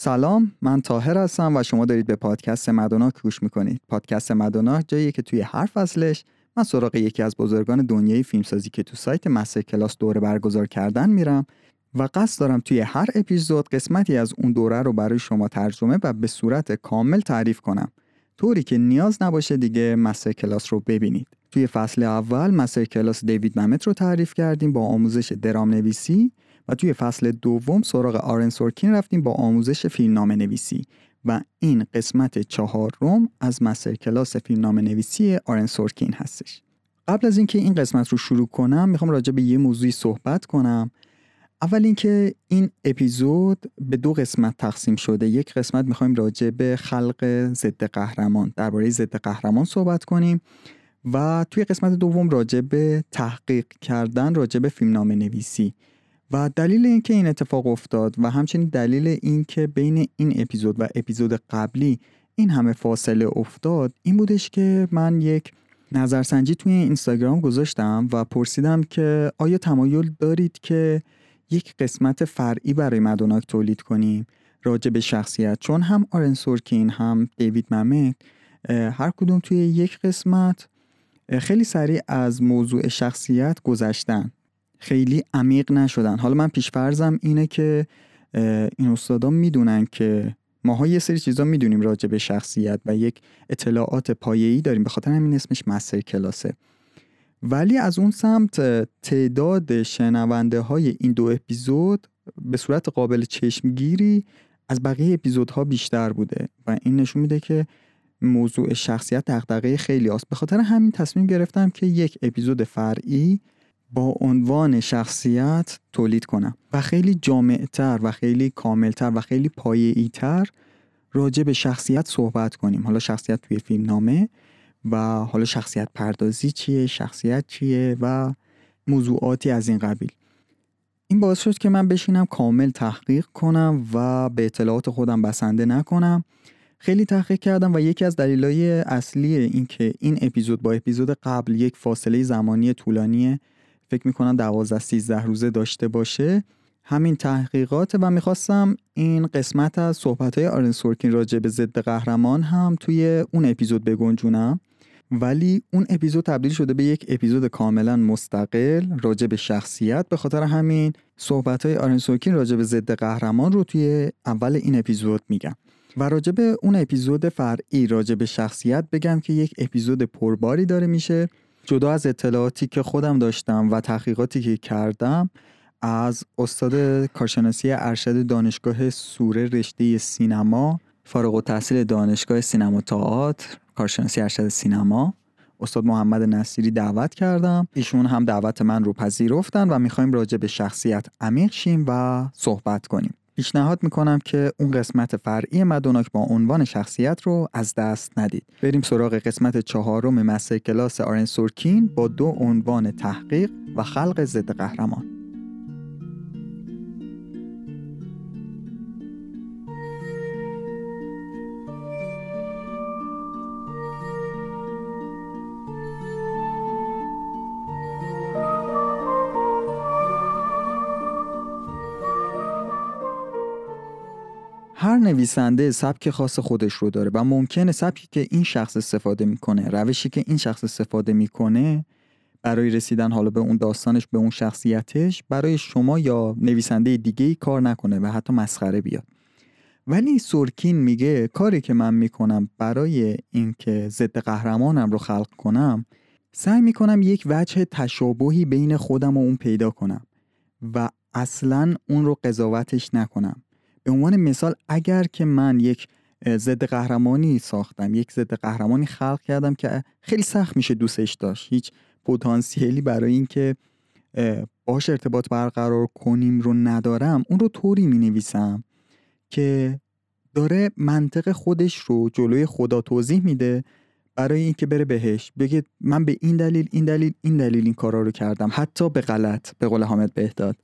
سلام من تاهر هستم و شما دارید به پادکست مدونا گوش می‌کنید. پادکست مدونا جاییه که توی هر فصلش من سراغ یکی از بزرگان دنیای فیلمسازی که تو سایت مستر کلاس دوره برگزار کردن میرم و قصد دارم توی هر اپیزود قسمتی از اون دوره رو برای شما ترجمه و به صورت کامل تعریف کنم. طوری که نیاز نباشه دیگه مستر کلاس رو ببینید. توی فصل اول مستر کلاس دیوید ممت رو تعریف کردیم با آموزش درام نویسی و توی فصل دوم سراغ آرن سورکین رفتیم با آموزش فیلمنامه نویسی و این قسمت چهارم از مستر کلاس فیلمنامه نویسی آرن سورکین هستش. قبل از اینکه این قسمت رو شروع کنم می‌خوام راجع به یه موضوعی صحبت کنم. اول اینکه این اپیزود به دو قسمت تقسیم شده. یک قسمت می‌خوایم راجع به خلق ضد قهرمان درباره ضد قهرمان صحبت کنیم و توی قسمت دوم راجع به تحقیق کردن راجع به فیلمنامه نویسی و دلیل اینکه این اتفاق افتاد و همچنین دلیل اینکه بین این اپیزود و اپیزود قبلی این همه فاصله افتاد این بودش که من یک نظرسنجی توی اینستاگرام گذاشتم و پرسیدم که آیا تمایل دارید که یک قسمت فرعی برای مدوناک تولید کنیم راجع به شخصیت؟ چون هم آرن سورکین هم دیوید ممک هر کدوم توی یک قسمت خیلی سریع از موضوع شخصیت گذشتن. خیلی عمیق نشدن. حالا من پیشفرزم اینه که این استادا می‌دونن که ماها یه سری چیزا می‌دونیم راجع به شخصیت و یک اطلاعات پایه‌ای داریم به خاطر همین اسمش مستر کلاسه. ولی از اون سمت تعداد شنونده های این دو اپیزود به صورت قابل چشمگیری از بقیه اپیزودها بیشتر بوده و این نشون میده که موضوع شخصیت دغدغه خیلی است به خاطر همین تصمیم گرفتم که یک اپیزود فرعی با عنوان شخصیت تولید کنم. و خیلی جامعتر و خیلی کاملتر و خیلی پایه‌ای تر راجع به شخصیت صحبت کنیم. حالا شخصیت توی فیلم نامه و حالا شخصیت پردازی چیه شخصیت چیه و موضوعاتی از این قبیل. این باعث شد که من بشینم کامل تحقیق کنم و به اطلاعات خودم بسنده نکنم. خیلی تحقیق کردم و یکی از دلایل اصلی این که این اپیزود با اپیزود قبل یک فاصله زمانی طولانی فکر می‌کنم 12 13 روزه داشته باشه. همین تحقیقات و می‌خواستم این قسمت از صحبت های آرن سورکین راجع به ضد قهرمان هم توی اون اپیزود بگنجونم. ولی اون اپیزود تبدیل شده به یک اپیزود کاملا مستقل راجع به شخصیت. به خاطر همین صحبت های آرن سورکین راجع به ضد قهرمان رو توی اول این اپیزود میگم. و راجع به اون اپیزود فرعی راجع به شخصیت بگم که یک اپیزود پرباری داره میشه. جدا از اطلاعاتی که خودم داشتم و تحقیقاتی که کردم از استاد کارشناسی ارشد دانشگاه سوره رشته سینما فارغ و تحصیل دانشگاه سینما تئاتر کارشناسی ارشد سینما استاد محمد نصیری دعوت کردم. ایشون هم دعوت من رو پذیرفتن و می‌خوایم راجع به شخصیت عمیق شیم و صحبت کنیم. پیشنهاد می‌کنم که اون قسمت فرعی مدوناک با عنوان شخصیت رو از دست ندید. بریم سراغ قسمت چهارم مستر کلاس آرن سورکین با دو عنوان تحقیق و خلق ضد قهرمان. نویسنده سبک خاص خودش رو داره و ممکنه سبکی که این شخص استفاده می‌کنه روشی که این شخص استفاده می‌کنه برای رسیدن حالا به اون داستانش به اون شخصیتش برای شما یا نویسنده دیگه ای کار نکنه و حتی مسخره بیاد. ولی سورکین میگه کاری که من می‌کنم برای اینکه ضد قهرمانم رو خلق کنم سعی می‌کنم یک وجه تشابهی بین خودم و اون پیدا کنم و اصلا اون رو قضاوتش نکنم. به عنوان مثال اگر که من یک ضد قهرمانی ساختم یک ضد قهرمانی خلق کردم که خیلی سخت میشه دوستش داشت. هیچ پتانسیلی برای اینکه باش ارتباط برقرار کنیم رو ندارم اون رو طوری می نویسم که داره منطق خودش رو جلوی خدا توضیح میده برای اینکه بره بهش بگه من به این دلیل این دلیل این دلیل این کارا رو کردم حتی به غلط به قول حامد بهداد.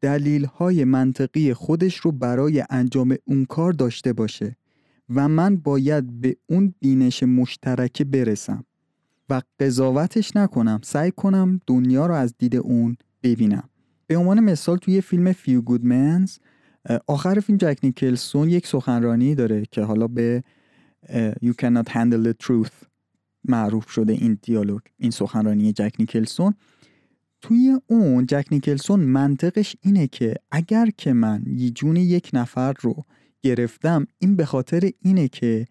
دلیل های منطقی خودش رو برای انجام اون کار داشته باشه و من باید به اون بینش مشترکه برسم و قضاوتش نکنم سعی کنم دنیا رو از دید اون ببینم. به عنوان مثال توی فیلم Few Good Men آخر فیلم جک نیکلسون یک سخنرانی داره که حالا به You cannot handle the truth معروف شده این دیالوگ این سخنرانی جک نیکلسون. توی اون جک نیکلسون منطقش اینه که اگر که من یه جون یک نفر رو گرفتم این به خاطر اینه که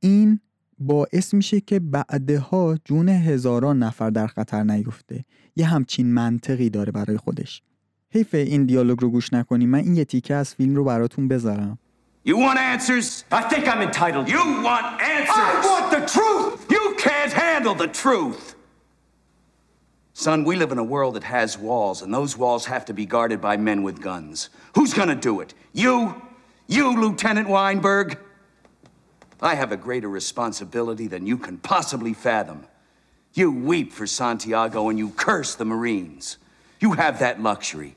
این باعث میشه که بعدها جون هزاران نفر در خطر نیفته یه همچین منطقی داره برای خودش حیف این دیالوگ رو گوش نکنی من این یه تیکه از فیلم رو براتون بذارم You want answers? I think I'm entitled. You want answers? I want the truth! You can't handle the truth! Son, we live in a world that has walls, and those walls have to be guarded by men with guns. Who's gonna do it? You? You, Lieutenant Weinberg? I have a greater responsibility than you can possibly fathom. You weep for Santiago and you curse the Marines. You have that luxury.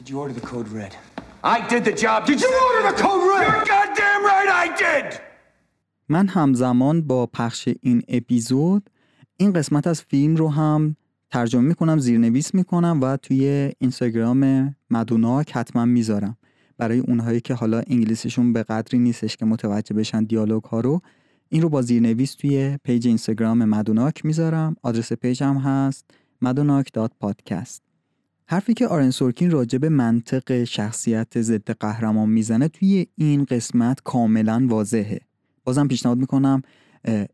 Did you order the code red? I did the job. Did you order the code red? You're goddamn right I did! من همزمان با پخش این اپیزود این قسمت از فیلم رو هم ترجمه می‌کنم زیرنویس می‌کنم و توی اینستاگرام مدوناک حتما می‌ذارم برای اونهایی که حالا انگلیسیشون به قدری نیستش که متوجه بشن دیالوگ ها رو این رو با زیرنویس توی page اینستاگرام مدوناک می‌ذارم آدرس page هم هست مدوناک.پادکست حرفی که آرن سورکین راجع به منطق شخصیت ضد قهرمان می‌زنه توی این قسمت کاملا واضحه. بازم پیشنهاد می‌کنم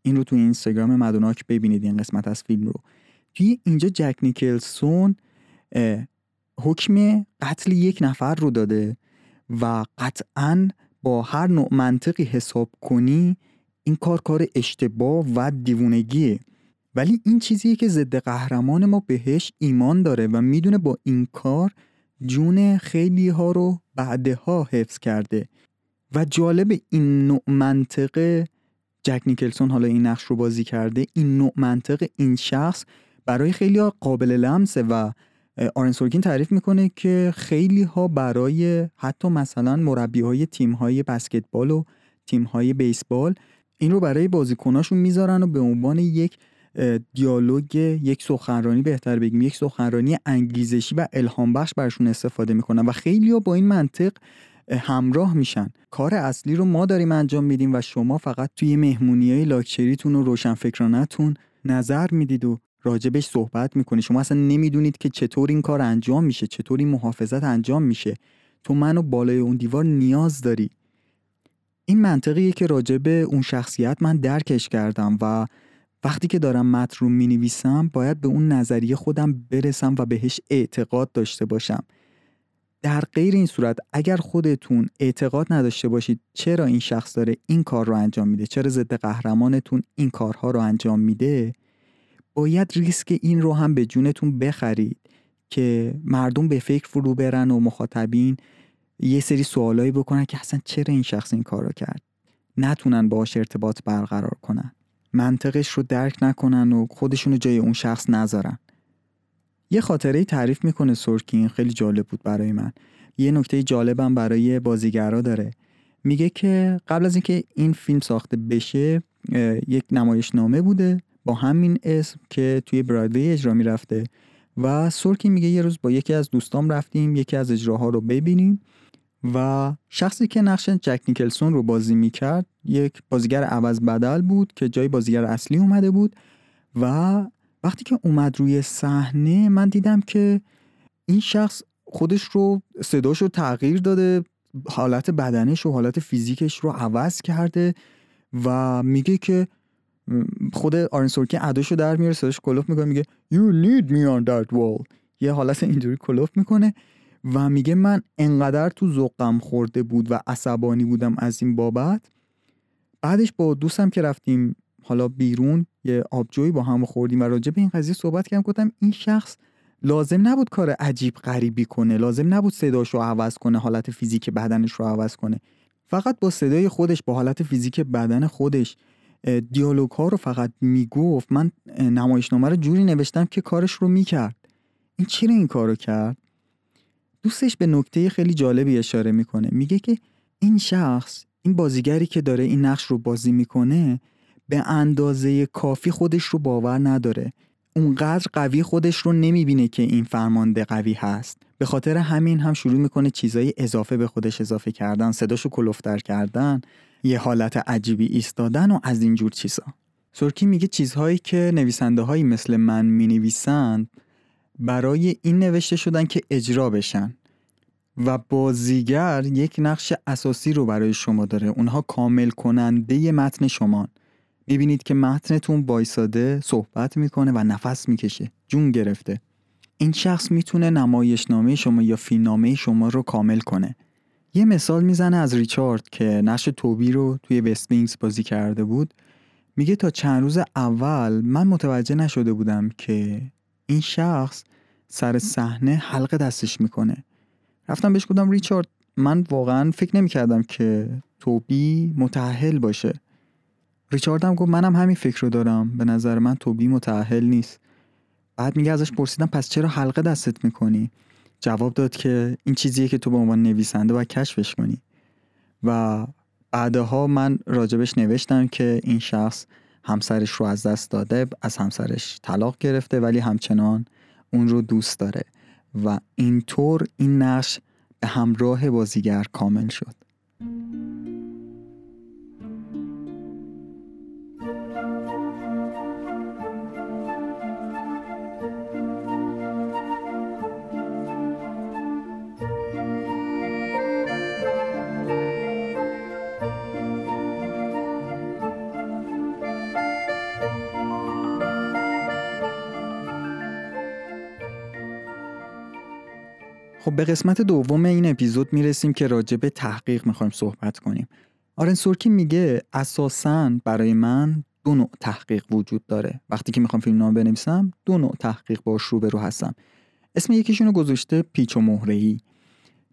این رو توی اینستاگرام مدوناک ببینید این قسمت از فیلم رو. توی اینجا جک نیکلسون حکم قتل یک نفر رو داده و قطعا با هر نوع منطقی حساب کنی این کار کار اشتباه و دیوونگیه. ولی این چیزیه که ضد قهرمان ما بهش ایمان داره و می‌دونه با این کار جون خیلی ها رو بعدها حفظ کرده. و جالب این نوع منطقه جک نیکلسون حالا این نقش رو بازی کرده این نوع منطق این شخص برای خیلی ها قابل لمسه و آرن سورکین تعریف می‌کنه که خیلی ها برای حتی مثلا مربی های تیم های بسکتبال و تیم های بیسبال این رو برای بازیکناشون می‌ذارن و به عنوان یک دیالوگ یک سخنرانی بهتر بگیم یک سخنرانی انگیزشی و الهام بخش برشون استفاده می‌کنن و خیلی ها با این منطق همراه میشن. کار اصلی رو ما داریم انجام میدیم و شما فقط توی مهمونی های لاکچریتون و روشنفکرانتون نظر می‌دید و راجبش صحبت می‌کنی شما اصلا نمی‌دونید که چطور این کار انجام میشه چطور این محافظت انجام میشه. تو منو بالای اون دیوار نیاز داری. این منطقیه که راجب اون شخصیت من درکش کردم و وقتی که دارم متن رو می نویسم باید به اون نظریه خودم برسم و بهش اعتقاد داشته باشم. در غیر این صورت اگر خودتون اعتقاد نداشته باشید چرا این شخص داره این کار رو انجام میده چرا ضد قهرمانتون این کارها رو انجام میده باید ریسک این رو هم به جونتون بخرید که مردم به فکر فرو برن و مخاطبین یه سری سوالایی بکنن که اصلا چرا این شخص این کار رو کرد؟ نتونن باش ارتباط برقرار کنن. منطقش رو درک نکنن و خودشون رو جای اون شخص نذارن. یه خاطره تعریف می‌کنه سورکین خیلی جالب بود برای من. یه نکته جالبم برای بازیگرا داره. میگه که قبل از اینکه این فیلم ساخته بشه یک نمایشنامه بوده با همین اسم که توی برادوی اجرا می‌رفته و سورکین میگه یه روز با یکی از دوستام رفتیم یکی از اجراها رو ببینیم. و شخصی که نقش جک نیکلسون رو بازی می‌کرد یک بازیگر عوض بدل بود که جای بازیگر اصلی اومده بود و وقتی که اومد روی صحنه من دیدم که این شخص خودش رو صداش رو تغییر داده حالت بدنش و حالت فیزیکش رو عوض کرده و میگه که خود آرن سورکین اداشو در میاره صداش کلوف می‌کنه میگه You lead me on that wall. یه حالت اینجوری کلوف می‌کنه. و میگه من انقدر تو ذوقم خورده بود و عصبانی بودم از این بابت. بعدش با دوستم که رفتیم حالا بیرون یه آبجویی با هم خوردیم و راجع به این قضیه صحبت کردم گفتم این شخص لازم نبود کار عجیب غریبی کنه لازم نبود صداش رو عوض کنه حالت فیزیک بدنش رو عوض کنه. فقط با صدای خودش با حالت فیزیک بدن خودش دیالوگ ها رو فقط می‌گفت. من نمایشنامه رو جوری نوشتم که کارش رو می‌کرد. این چرا این کارو کرد؟ دوستش به نکته خیلی جالبی اشاره می‌کنه. میگه که این شخص این بازیگری که داره این نقش رو بازی می‌کنه به اندازه کافی خودش رو باور نداره. اونقدر قوی خودش رو نمی‌بینه که این فرمانده قوی هست. به خاطر همین هم شروع می‌کنه چیزای اضافه به خودش اضافه کردن صداشو کلفتر کردن یه حالت عجیبی ایستادن و از اینجور چیزا. سرکی میگه چیزهایی که نویسنده هایی مثل من می‌نویسند برای این نوشته شدن که اجرا بشن. و بازیگر یک نقش اساسی رو برای شما داره. اونها کامل کننده متن شما. می‌بینید که متنتون بایساده صحبت می‌کنه و نفس می‌کشه. جون گرفته. این شخص می‌تونه نمایشنامه شما یا فیلمنامه شما رو کامل کنه. یه مثال می‌زنه از ریچارد که نقش توبی رو توی وستینگز بازی کرده بود. میگه تا چند روز اول من متوجه نشده بودم که این شخص سر صحنه حلقه دستش می‌کنه. رفتم بهش گفتم ریچارد من واقعا فکر نمی‌کردم که توبی متحل باشه. ریچارد هم گفت منم همین فکر رو دارم به نظر من توبی متحل نیست. بعد میگه ازش پرسیدم پس چرا حلقه دستت می‌کنی؟ جواب داد که این چیزیه که تو به عنوان نویسنده باید کشفش کنی. و بعدها من راجبش نوشتم که این شخص همسرش رو از دست داده از همسرش طلاق گرفته ولی همچنان اون رو دوست داره. و اینطور این نقش به همراه بازیگر کامل شد. خب به قسمت دوم این اپیزود می‌رسیم که راجع به تحقیق می‌خوایم صحبت کنیم. آرن سورکی میگه اساسا برای من دو نوع تحقیق وجود داره. وقتی که می‌خوام فیلم نام بنویسم دو نوع تحقیق باش روبرو هستم. اسم یکیشونو گذاشته پیچ و مهره‌ای.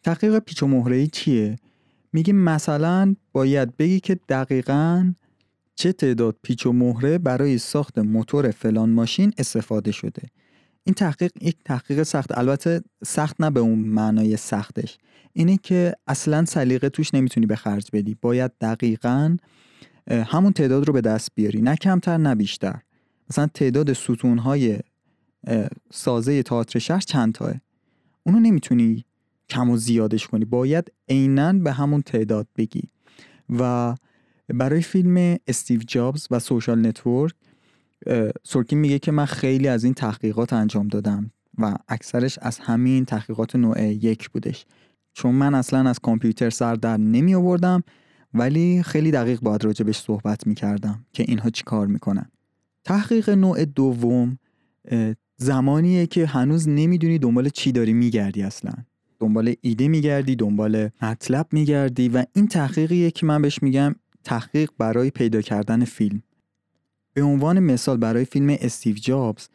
تحقیق پیچ و مهره‌ای چیه؟ میگه مثلا باید بگی که دقیقا چه تعداد پیچ و مهره برای ساخت موتور فلان ماشین استفاده شده. این تحقیق یک تحقیق سخت. البته سخت نه به اون معنای سختش. اینه که اصلا سلیقه توش نمی‌تونی به خرج بدی. باید دقیقا همون تعداد رو به دست بیاری. نه کمتر نه بیشتر. مثلا تعداد ستونهای سازه تئاتر شهر چند تاه؟ اونو نمی‌تونی کم و زیادش کنی. باید عینا به همون تعداد بگی. و برای فیلم استیو جابز و سوشال نتورک سورکین میگه که من خیلی از این تحقیقات انجام دادم و اکثرش از همین تحقیقات نوع یک بودش. چون من اصلا از کامپیوتر سر در نمی آوردم ولی خیلی دقیق باید راجبش صحبت می کردم که اینها چی کار می‌کنن. تحقیق نوع دوم زمانیه که هنوز نمی‌دونی دنبال چی داری میگردی اصلا. دنبال ایده میگردی دنبال مطلب میگردی و این تحقیقیه که من بهش میگم تحقیق برای پیدا کردن فیلم. به عنوان مثال برای فیلم استیو جابز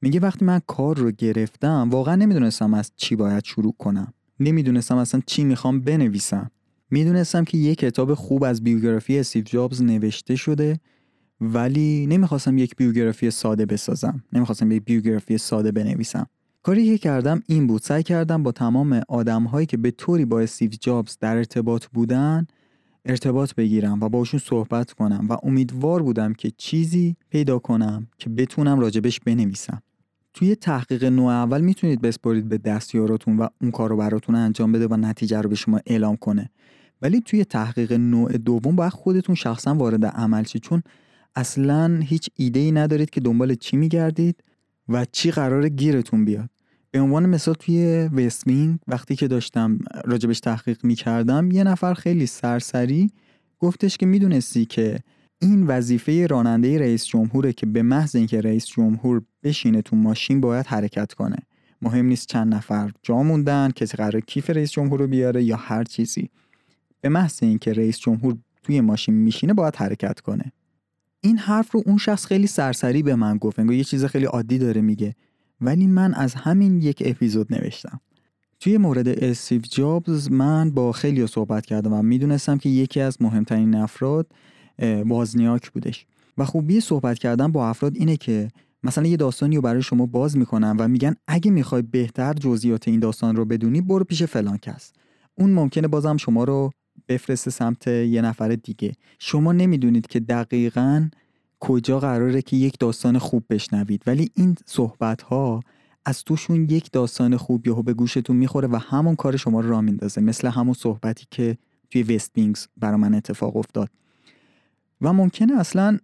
میگه وقتی من کار رو گرفتم واقعا نمی‌دونستم از چی باید شروع کنم. نمی‌دونستم اصلا چی می‌خوام بنویسم. می‌دونستم که یه کتاب خوب از بیوگرافی استیو جابز نوشته شده ولی نمی‌خواستم یک بیوگرافی ساده بسازم. نمی‌خواستم یک بیوگرافی ساده بنویسم. کاری که کردم این بود سعی کردم با تمام آدمهایی که به طوری با استیو جابز در ارتباط بودن ارتباط بگیرم و باشون صحبت کنم و امیدوار بودم که چیزی پیدا کنم که بتونم راجبش بنویسم. توی تحقیق نوع اول می‌تونید بسپارید به دستیاراتون و اون کار رو براتون انجام بده و نتیجه رو به شما اعلام کنه. ولی توی تحقیق نوع دوم باید خودتون شخصا وارد عمل شید چون اصلا هیچ ایده ای ندارید که دنبال چی میگردید و چی قرار گیرتون بیاد. به عنوان مثال توی وستمینگ وقتی که داشتم راجبش تحقیق می‌کردم یه نفر خیلی سرسری گفتش که می‌دونستی که این وظیفه راننده رئیس جمهوره که به محض اینکه رئیس جمهور بشینه تو ماشین باید حرکت کنه. مهم نیست چند نفر جا موندن کسی قرار کیف رئیس جمهور رو بیاره یا هر چیزی. به محض اینکه رئیس جمهور توی ماشین میشینه باید حرکت کنه. این حرف رو اون شخص خیلی سرسری به من گفت انگار یه چیز خیلی عادی داره میگه. ولی من از همین یک اپیزود نوشتم. توی مورد استیو جابز من با خیلی صحبت کردم و می‌دونستم که یکی از مهمترین افراد بازنیاک بودش. و خوبی صحبت کردن با افراد اینه که مثلا یه داستانی رو برای شما باز می‌کنن و میگن اگه می‌خوای بهتر جزئیات این داستان رو بدونی برو پیش فلان کس. اون ممکنه بازم شما رو بفرسته سمت یه نفر دیگه. شما نمی‌دونید که دقیقا کجا قراره که یک داستان خوب بشنوید. ولی این صحبت ها از توشون یک داستان خوب یهو به گوشتون می‌خوره و همون کار شما رو را میندازه. مثل همون صحبتی که توی وست بینگز برای من اتفاق افتاد. و ممکنه اصلا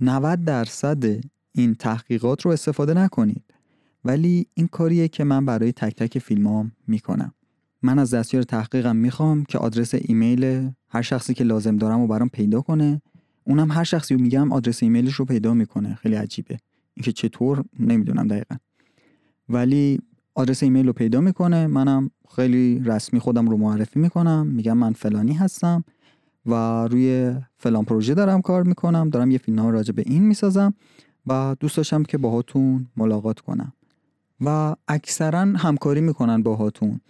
90 درصد این تحقیقات رو استفاده نکنید. ولی این کاریه که من برای تک تک فیلمام می‌کنم. من از دستیار تحقیقم می‌خوام که آدرس ایمیل هر شخصی که لازم دارم رو برام پیدا کنه اونم هر شخصی رو میگم آدرس ایمیلش رو پیدا می‌کنه. خیلی عجیبه. اینکه چطور نمی‌دونم دقیقا. ولی آدرس ایمیل رو پیدا می‌کنه. منم خیلی رسمی خودم رو معرفی می‌کنم. میگم من فلانی هستم و روی فلان پروژه دارم کار می‌کنم. دارم یه فیلم راجع به این می‌سازم و دوست داشتم که باهاتون ملاقات کنم. و اکثرا همکاری می‌کنن باهاتون.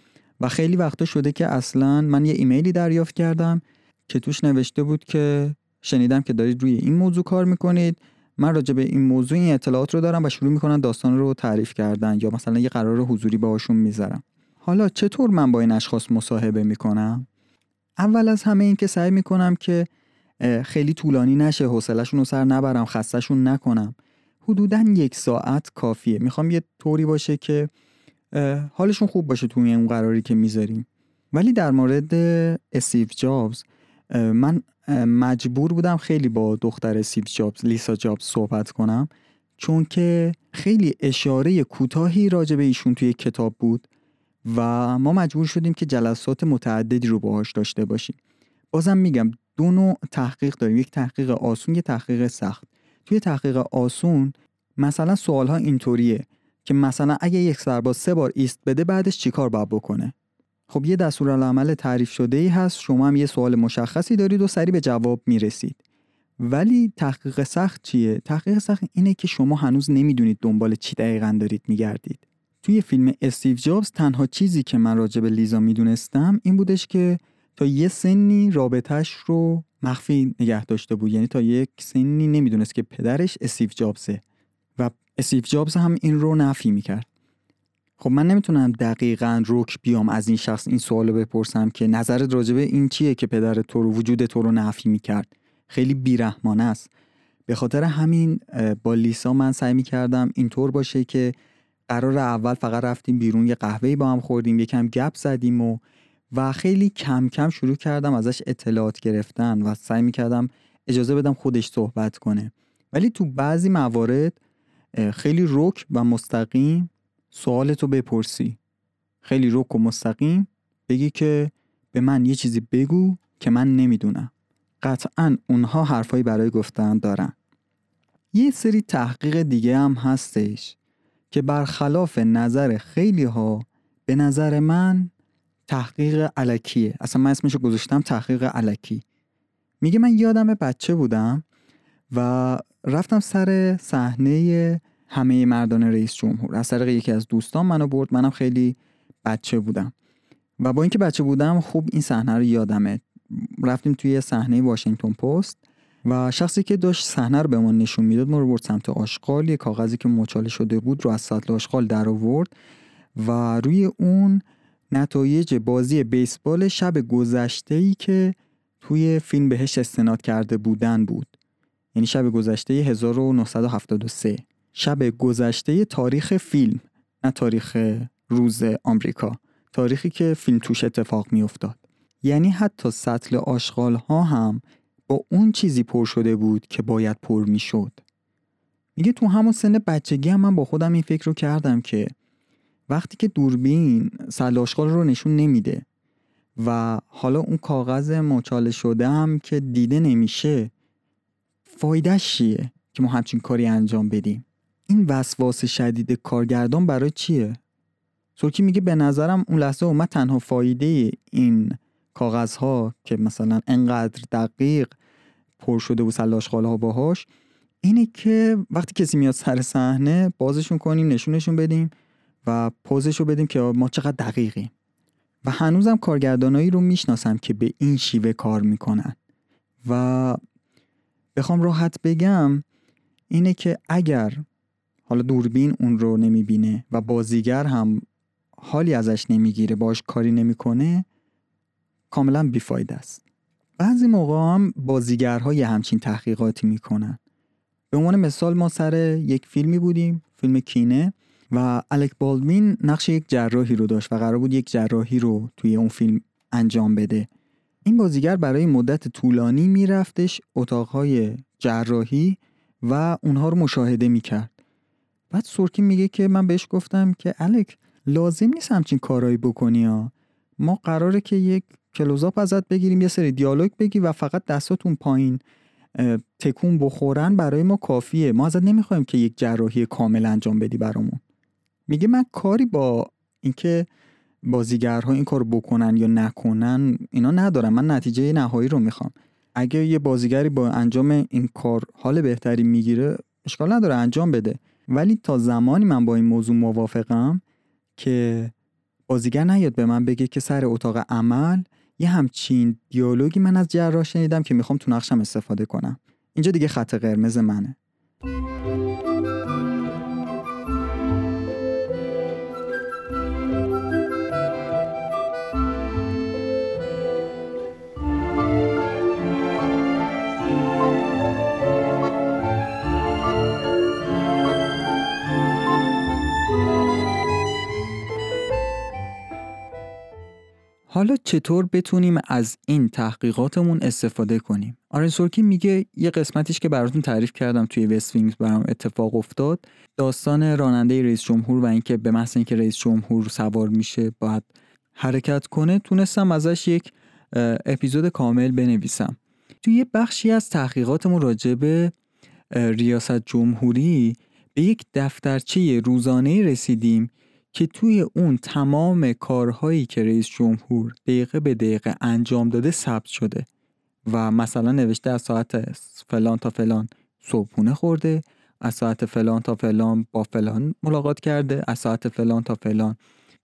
و خیلی وقتا شده که اصلا من یه ایمیلی دریافت کردم که توش نوشته بود که شنیدم که دارید روی این موضوع کار می‌کنید. من راجع به این موضوع این اطلاعات رو دارم و شروع می‌کنن داستان رو تعریف کردن یا مثلا یه قرار حضوری باهاشون می‌ذارم. حالا چطور من با این اشخاص مصاحبه می‌کنم؟ اول از همه این که سعی می‌کنم که خیلی طولانی نشه حوصلهشون رو سر نبرم خستشون نکنم. حدودا یک ساعت کافیه. می‌خوام یه طوری باشه که حالشون خوب باشه توی اون قراری که می‌ذاریم. ولی در مورد استیو جابز من مجبور بودم خیلی با دختر استیو جابز لیسا جابز صحبت کنم چون که خیلی اشاره کوتاهی راجع به ایشون توی کتاب بود و ما مجبور شدیم که جلسات متعددی رو باهاش داشته باشیم. بازم میگم دو نوع تحقیق داریم یک تحقیق آسون یک تحقیق سخت. توی تحقیق آسون مثلا سوال ها اینطوریه که مثلا اگه یک سرباز سه بار ایست بده بعدش چیکار باید بکنه؟ خب یه دستورالعمل تعریف شده ای هست. شما هم یه سوال مشخصی دارید و سریع به جواب می‌رسید. ولی تحقیق سخت چیه؟ تحقیق سخت اینه که شما هنوز نمی‌دونید دنبال چی دقیقا دارید میگردید. توی فیلم استیو جابز تنها چیزی که من راجع به لیزا می‌دونستم این بودش که تا یه سنی رابطهش رو مخفی نگه داشته بود. یعنی تا یک سنی نمی‌دونست که پدرش استیو جابزه و استیو جابز هم این رو نفی می‌کرد. خب من نمی‌تونم دقیقا روک بیام از این شخص این سوالو بپرسم که نظرت راجبه این چیه که پدر تو رو وجود تو رو نفی می‌کرد. خیلی بیرحمانه است. به خاطر همین با لیسا من سعی می‌کردم اینطور باشه که قرار اول فقط رفتیم بیرون یه قهوه با هم خوردیم یکم گپ زدیم و و خیلی کم کم شروع کردم ازش اطلاعات گرفتن و سعی می‌کردم اجازه بدم خودش صحبت کنه. ولی تو بعضی موارد خیلی رک و مستقیم سوالتو بپرسی. خیلی رک و مستقیم بگی که به من یه چیزی بگو که من نمی‌دونم. قطعا اونها حرفایی برای گفتن دارن. یه سری تحقیق دیگه هم هستش که برخلاف نظر خیلی ها به نظر من تحقیق علکیه. اصلا من اسمشو گذاشتم تحقیق علکی. میگه من یادم بچه بودم و رفتم سر صحنه همه مردان رئیس جمهور. از طریق یکی از دوستان منو برد. منم خیلی بچه بودم. و با اینکه بچه بودم خوب این صحنه رو یادمه. رفتیم توی صحنه واشنگتن پست و شخصی که داشت صحنه رو به ما نشون می‌داد ما رو برد سمت آشغال. یه کاغذی که مچاله شده بود رو از سطل آشغال در آورد و روی اون نتایج بازی بیسبال شب گذشته ای که توی فیلم بهش استناد کرده بودن بود. یعنی شب گذشته 1973 شب گذشته تاریخ فیلم نه تاریخ روز آمریکا. تاریخی که فیلم توش اتفاق می افتاد یعنی حتی سطل آشغال ها هم با اون چیزی پر شده بود که باید پر می شد میگه تو همون سن بچگی هم من با خودم این فکر رو کردم که وقتی که دوربین سطل آشغال رو نشون نمیده و حالا اون کاغذ مچاله شده هم که دیده نمیشه فایدهش چیه که ما همچین کاری انجام بدیم؟ این وسواس شدید کارگردان برای چیه؟ سرکی میگه به نظرم اون لحظه اومد تنها فایده این کاغذ ها که مثلا انقدر دقیق پر شده و سلاشخاله ها باهاش اینه که وقتی کسی میاد سر صحنه بازشون کنیم نشونشون بدیم و پوزش رو بدیم که ما چقدر دقیقیم. و هنوزم کارگردانایی رو می‌شناسم که به این شیوه کار می‌کنن. و بخوام راحت بگم اینه که اگر حالا دوربین اون رو نمی‌بینه و بازیگر هم حالی ازش نمی‌گیره باش کاری نمی‌کنه کاملا بیفاید است. بعضی موقع هم بازیگرها یه همچین تحقیقاتی می‌کنن. به عنوان مثال ما سر یک فیلمی بودیم فیلم کینه و الک بالدوین نقش یک جراحی رو داشت و قرار بود یک جراحی رو توی اون فیلم انجام بده. این بازیگر برای مدت طولانی میرفتش اتاقهای جراحی و اونها رو مشاهده می‌کرد. بعد سورکی میگه که من بهش گفتم که الک لازم نیست همچین کارایی بکنی ها. ما قراره که یک کلوزاپ ازت بگیریم یه سری دیالوگ بگی و فقط دستاتون پایین تکون بخورن برای ما کافیه. ما ازت نمی‌خوایم که یک جراحی کامل انجام بدی برامون. میگه من کاری با اینکه بازیگرها این کار بکنن یا نکنن اینا ندارم. من نتیجه نهایی رو می‌خوام. اگه یه بازیگری با انجام این کار حال بهتری می‌گیره اشکال نداره انجام بده. ولی تا زمانی من با این موضوع موافقم که بازیگر نیاد به من بگه که سر اتاق عمل یه همچین دیالوگی من از جراح شنیدم که می‌خوام تو نقشم استفاده کنم. اینجا دیگه خط قرمز منه. حالا چطور بتونیم از این تحقیقاتمون استفاده کنیم؟ آرن سورکین میگه یه قسمتیش که براتون تعریف کردم توی وست وینگز برام اتفاق افتاد داستان راننده رئیس جمهور و اینکه به محض اینکه رئیس جمهور سوار میشه باید حرکت کنه تونستم ازش یک اپیزود کامل بنویسم. توی یه بخشی از تحقیقاتمون راجع به ریاست جمهوری به یک دفترچه روزانه رسیدیم که توی اون تمام کارهایی که رئیس جمهور دقیقه به دقیقه انجام داده ثبت شده و مثلا نوشته از ساعت فلان تا فلان صبحونه خورده از ساعت فلان تا فلان با فلان ملاقات کرده از ساعت فلان تا فلان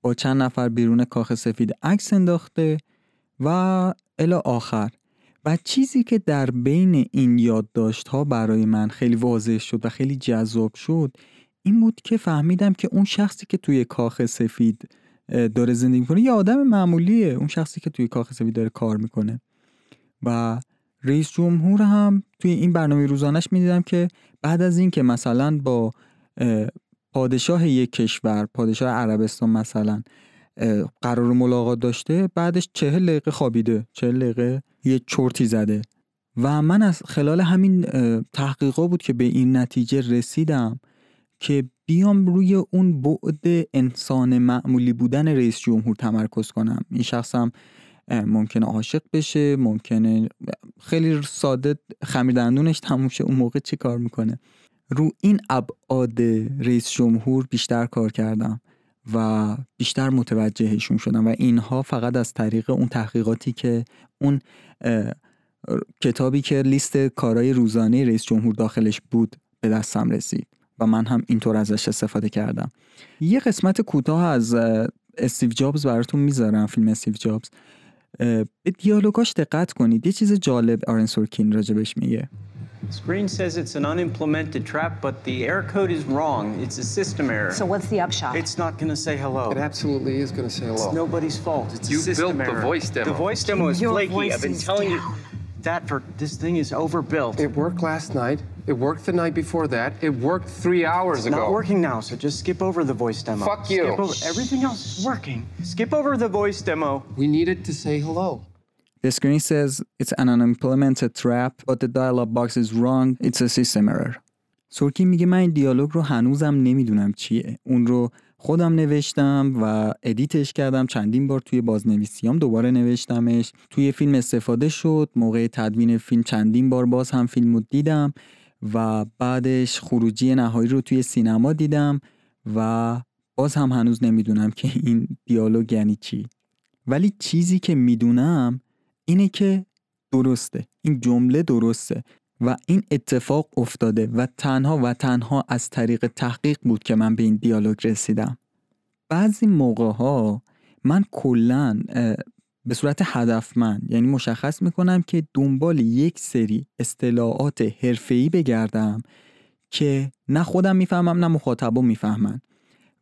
با چند نفر بیرون کاخ سفید عکس انداخته و الی آخر. و چیزی که در بین این یادداشت ها برای من خیلی واضح شد و خیلی جذاب شد این بود که فهمیدم که اون شخصی که توی کاخ سفید داره زندگی می‌کنه یه آدم معمولیه. اون شخصی که توی کاخ سفید داره کار می‌کنه. و رئیس جمهور هم توی این برنامه روزانش می‌دیدم که بعد از اینکه مثلا با پادشاه یک کشور پادشاه عربستان مثلا قرار ملاقات داشته بعدش چهل دقیقه خوابیده. چهل دقیقه یه چرتی زده. و من از خلال همین تحقیقا بود که به این نتیجه رسیدم. که بیام روی اون بعد انسان معمولی بودن رئیس جمهور تمرکز کنم. این شخصم ممکنه عاشق بشه ممکنه خیلی ساده خمیر دندونش تموم شه اون موقع چی کار می‌کنه؟ رو این ابعاد رئیس جمهور بیشتر کار کردم و بیشتر متوجهشون شدم و اینها فقط از طریق اون تحقیقاتی که اون کتابی که لیست کارهای روزانه رئیس جمهور داخلش بود به دستم رسید. و من هم اینطور ازش استفاده کردم یه قسمت کوتاه از استیو جابز براتون می‌ذارم فیلم استیو جابز به دیالوگاش دقت کنید یه چیز جالب آرن سورکین راجبش میگه Screen says it's an unimplemented trap, but the error code is wrong. It's a system error. So what's the upshot? It's not going to say hello. It absolutely is going to say It's hello. nobody's fault. It's You a system built the error. voice demo. The voice demo is Your flaky. voice I've been telling down. you that for this thing is overbuilt. It worked last night. It worked the night before that. It worked three hours It's ago. not working now, so just skip over the voice demo. Fuck you. Skip over, everything else is working. Skip over the voice demo. We needed to say hello. The screen says it's an unimplemented trap but the dialog box is wrong it's a system error سورکی میگه من این دیالوگ رو هنوزم نمی‌دونم چیه اون رو خودم نوشتم و ادیتش کردم چندین بار توی بازنویسیام دوباره نوشتمش توی فیلم استفاده شد موقع تدوین فیلم چندین بار باز هم فیلم رو دیدم و بعدش خروجی نهایی رو توی سینما دیدم و باز هم هنوز نمی‌دونم که این دیالوگ یعنی چی. ولی چیزی که می‌دونم اینه که درسته. این جمله درسته و این اتفاق افتاده و تنها و تنها از طریق تحقیق بود که من به این دیالوگ رسیدم. بعضی موقع ها من کلا به صورت هدفمند یعنی مشخص می‌کنم که دنبال یک سری اصطلاحات حرفه‌ای بگردم که نه خودم می‌فهمم نه مخاطبا می‌فهمن.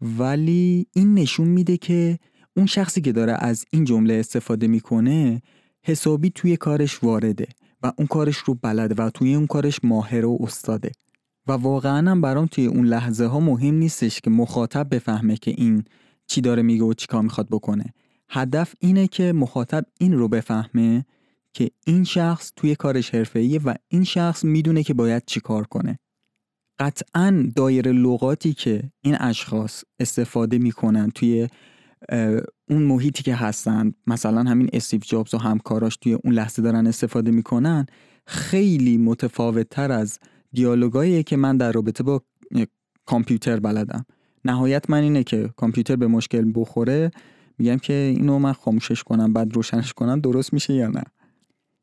ولی این نشون میده که اون شخصی که داره از این جمله استفاده می‌کنه حسابی توی کارش وارده و اون کارش رو بلده و توی اون کارش ماهر و استاده. و واقعا هم برام توی اون لحظه ها مهم نیستش که مخاطب بفهمه که این چی داره میگه و چیکار می‌خواد بکنه. هدف اینه که مخاطب این رو بفهمه که این شخص توی کارش حرفه‌ایه و این شخص می‌دونه که باید چیکار کنه. قطعا دایر لغاتی که این اشخاص استفاده می‌کنن توی اون محیطی که هستن مثلا همین استیو جابز و همکاراش توی اون لحظه دارن استفاده می‌کنن خیلی متفاوت تر از دیالوگایی که من در رابطه با کامپیوتر بلدم. نهایت من اینه که کامپیوتر به مشکل بخوره. میگم که اینو من خاموشش کنم بعد روشنش کنم درست میشه یا نه؟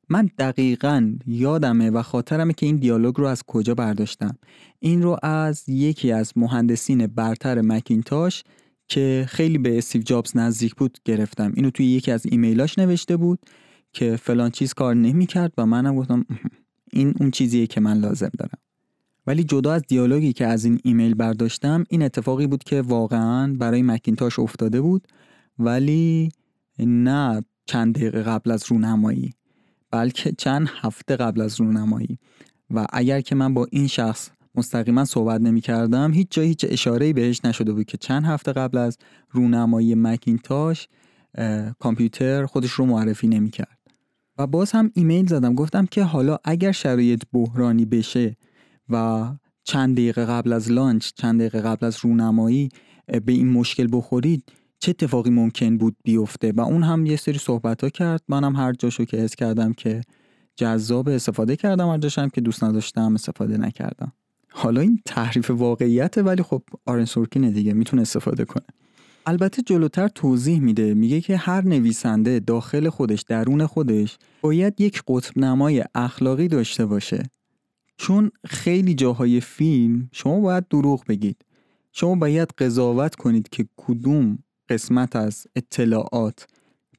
من دقیقا یادمه و خاطرمه که این دیالوگ رو از کجا برداشتم. این رو از یکی از مهندسین برتر مکینتاش که خیلی به استیو جابز نزدیک بود گرفتم. اینو توی یکی از ایمیلاش نوشته بود که فلان چیز کار نمی‌کرد و منم گفتم این اون چیزیه که من لازم دارم. ولی جدا از دیالوگی که از این ایمیل برداشتم این اتفاقی بود که واقعا برای مکینتاش افتاده بود ولی نه چند دقیقه قبل از رونمایی بلکه چند هفته قبل از رونمایی. و اگر که من با این شخص مستقیما صحبت نمی کردم هیچ جایی هیچ اشاره بهش نشده بود که چند هفته قبل از رونمایی مکینتاش کامپیوتر خودش رو معرفی نمی کرد و باز هم ایمیل زدم. گفتم که حالا اگر شرایط بحرانی بشه و چند دقیقه قبل از لانچ چند دقیقه قبل از رونمایی به این مشکل بخورید چه اتفاقی ممکن بود بیفته؟ و اون هم یه سری صحبت ها کرد. منم هر جاشو که حس کردم که جذاب استفاده کردم هر جاشم که دوست نداشتم استفاده نکردم. حالا این تحریف واقعیته ولی خب آرن سورکینه دیگه می‌تونه استفاده کنه. البته جلوتر توضیح میده. میگه که هر نویسنده داخل خودش درون خودش باید یک قطب نمای اخلاقی داشته باشه. چون خیلی جاهای فیلم شما باید دروغ بگید. شما باید قضاوت کنید که کدوم قسمت از اطلاعات.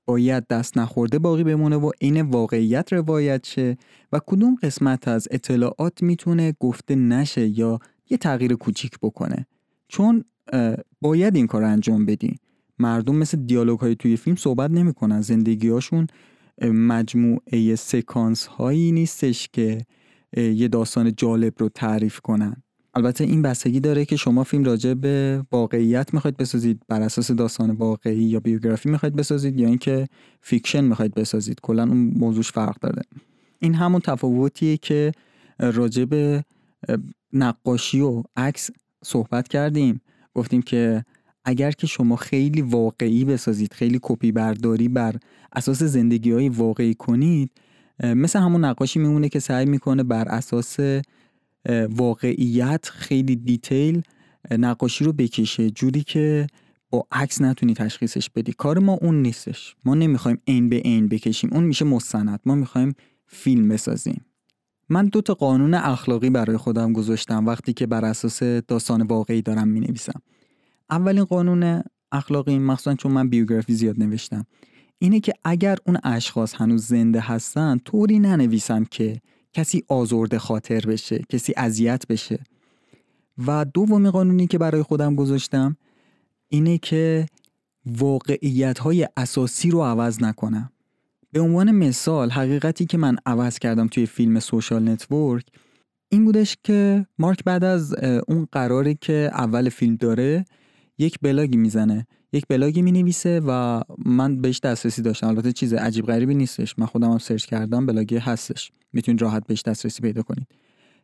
باید دست نخورده باقی بمونه و این واقعیت روایت شه و کدوم قسمت از اطلاعات می‌تونه گفته نشه یا یه تغییر کوچیک بکنه. چون باید این کار انجام بدی. مردم مثل دیالوگ های توی فیلم صحبت نمی‌کنن زندگی هاشون مجموعه سکانس هایی نیستش که یه داستان جالب رو تعریف کنن. البته این بستگی داره که شما فیلم راجع به واقعیت می‌خواید بسازید بر اساس داستان واقعی یا بیوگرافی می‌خواید بسازید یا اینکه فیکشن می‌خواید بسازید. کلا اون موضوعش فرق داره. این همون تفاوتیه که راجع به نقاشی و عکس صحبت کردیم. گفتیم که اگر که شما خیلی واقعی بسازید خیلی کپی برداری بر اساس زندگی های واقعی کنید مثل همون نقاشی میمونه که سعی می‌کنه بر اساس واقعیت خیلی دیتیل نقاشی رو بکشه. جوری که با عکس نتونی تشخیصش بدی. کار ما اون نیستش. ما نمی‌خوایم عین به عین بکشیم. اون میشه مستند. ما می‌خوایم فیلم بسازیم. من دو تا قانون اخلاقی برای خودم گذاشتم وقتی که بر اساس داستان واقعی دارم می نویسم. اولین قانون اخلاقی مخصوصا چون من بیوگرافی زیاد نوشتم اینه که اگر اون اشخاص هنوز زنده هستن طوری ننویسم که کسی آزرده خاطر بشه کسی اذیت بشه. و دومی قانونی که برای خودم گذاشتم اینه که واقعیت های اساسی رو عوض نکنم. به عنوان مثال حقیقتی که من عوض کردم توی فیلم سوشال نتورک این بودش که مارک بعد از اون قراری که اول فیلم داره یک بلاگی می‌زنه. یک بلاگی می نویسه و من بهش دسترسی داشتم. البته چیز عجیب غریبی نیستش. من خودم هم سرچ کردم بلاگی هستش. می‌تونید راحت بهش دسترسی پیدا کنید.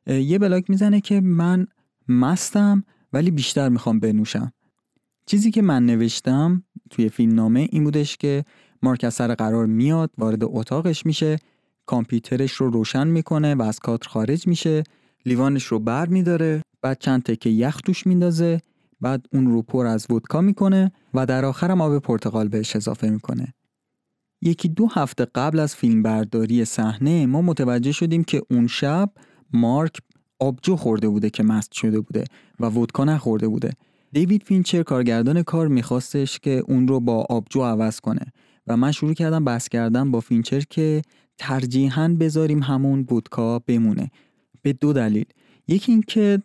یه بلاگ می‌زنه که من مستم ولی بیشتر می‌خوام بنوشم. چیزی که من نوشتم توی فیلم نامه این بودش که مارک از سر قرار میاد وارد اتاقش میشه کامپیوترش رو روشن می‌کنه و از کادر خارج میشه لیوانش رو بر میداره بعد چند تکه یخ توش میندازه بعد اون رو پر از ودکا می‌کنه و در آخرم آب پرتقال بهش اضافه می‌کنه. یکی دو هفته قبل از فیلم برداری صحنه ما متوجه شدیم که اون شب مارک آبجو خورده بوده که مست شده بوده و ودکا نخورده بوده. دیوید فینچر کارگردان کار میخواستش که اون رو با آبجو عوض کنه و من شروع کردم بحث کردم با فینچر که ترجیحاً بذاریم همون ودکا بمونه. به دو دلیل. یکی اینکه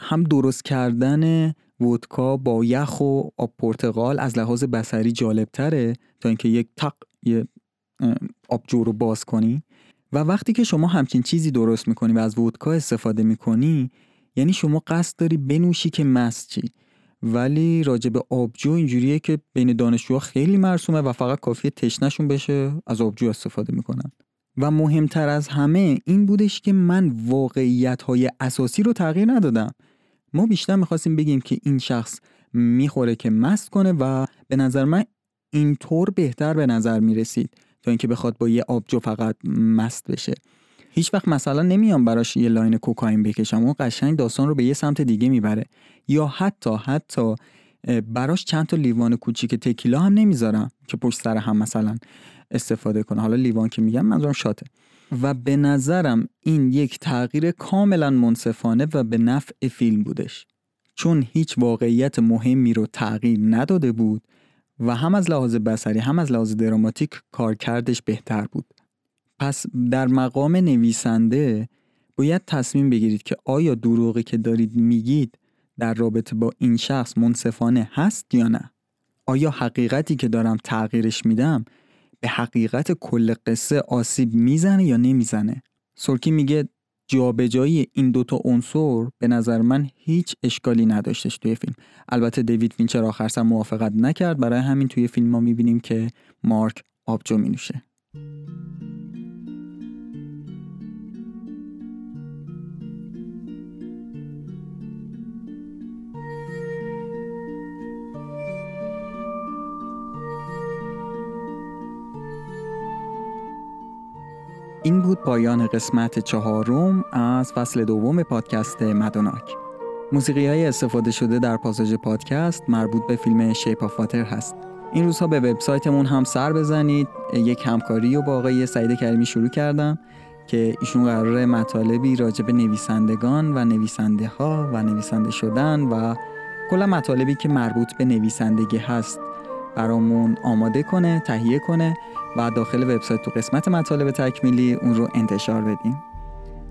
هم درست کردن ودکا با یخ و آب پرتقال از لحاظ بسری جالب تره تا اینکه یک تق یه آبجو رو باز کنی. و وقتی که شما همچین چیزی درست می‌کنی و از ودکا استفاده می‌کنی یعنی شما قصد داری بنوشی که مست ولی راجع به آبجو اینجوریه که بین دانشجوها خیلی مرسومه و فقط کافیه تشنشون بشه از آبجو استفاده می‌کنن. و مهمتر از همه این بودش که من واقعیت های اساسی رو تغییر ندادم. ما بیشتر می‌خواستیم بگیم که این شخص می‌خوره که مست کنه و به نظر من اینطور بهتر به نظر می‌رسید تا اینکه بخواد با یه آبجو فقط مست بشه. هیچ وقت مثلا نمیام براش یه لاین کوکائین بکشم. اون قشنگ داستان رو به یه سمت دیگه می‌بره. یا حتی حتی براش چند تا لیوان کوچیک تکیلا هم نمی‌ذارم که پشت سر هم مثلا استفاده کنه. حالا لیوان که میگم منظورم شاته. و به نظرم این یک تغییر کاملا منصفانه و به نفع فیلم بودش. چون هیچ واقعیت مهمی رو تغییر نداده بود و هم از لحاظ بسری هم از لحاظ دراماتیک کارکردش بهتر بود. پس در مقام نویسنده باید تصمیم بگیرید که آیا دروغی که دارید میگید در رابطه با این شخص منصفانه هست یا نه. آیا حقیقتی که دارم تغییرش میدم به حقیقت کل قصه آسیب می‌زنه یا نمی‌زنه؟ سرکی میگه جابجایی این دوتا عنصر به نظر من هیچ اشکالی نداشتش توی فیلم. البته دیوید فینچر آخر سر موافقت نکرد برای همین توی فیلم ما می‌بینیم که مارک آبجو مینوشه. بود پایان قسمت چهارم از فصل دوم پادکست مدوناک. موسیقی های استفاده شده در پاساژ پادکست مربوط به فیلم شیپ آف واتر هست. این روزها به وبسایتمون هم سر بزنید. یک همکاری و با آقای سعید کریمی شروع کردم که ایشون قرار مطالبی راجع به نویسندگان و نویسنده ها و نویسنده شدن و کلا مطالبی که مربوط به نویسندگی هست برامون آماده کنه تهیه کنه. و داخل وبسایت تو قسمت مطالب تکمیلی اون رو انتشار بدیم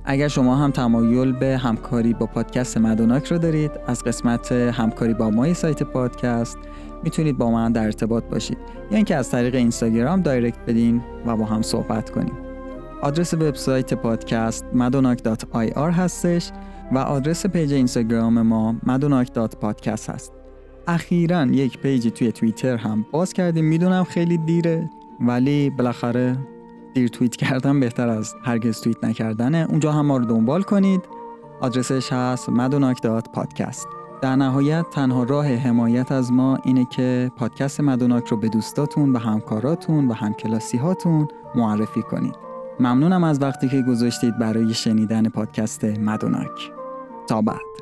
اگر شما هم تمایل به همکاری با پادکست مدوناک رو دارید از قسمت همکاری با مای سایت پادکست می‌تونید با من در ارتباط باشید. یا اینکه از طریق اینستاگرام دایرکت بدین و با هم صحبت کنیم. آدرس وبسایت پادکست madonak.ir هستش و آدرس پیج اینستاگرام ما madonak.podcast هست. اخیرا یک پیج توی توییتر هم باز کردیم. می‌دونم خیلی دیره. ولی بالاخره دیر توییت کردن بهتر از هرگز توییت نکردنه. اونجا هم ما رو دنبال کنید. آدرسش هست مدوناک.پادکست در نهایت تنها راه حمایت از ما اینه که پادکست مدوناک رو به دوستاتون و همکاراتون و همکلاسی هاتون معرفی کنید. ممنونم از وقتی که گذاشتید برای شنیدن پادکست مدوناک. تا بعد.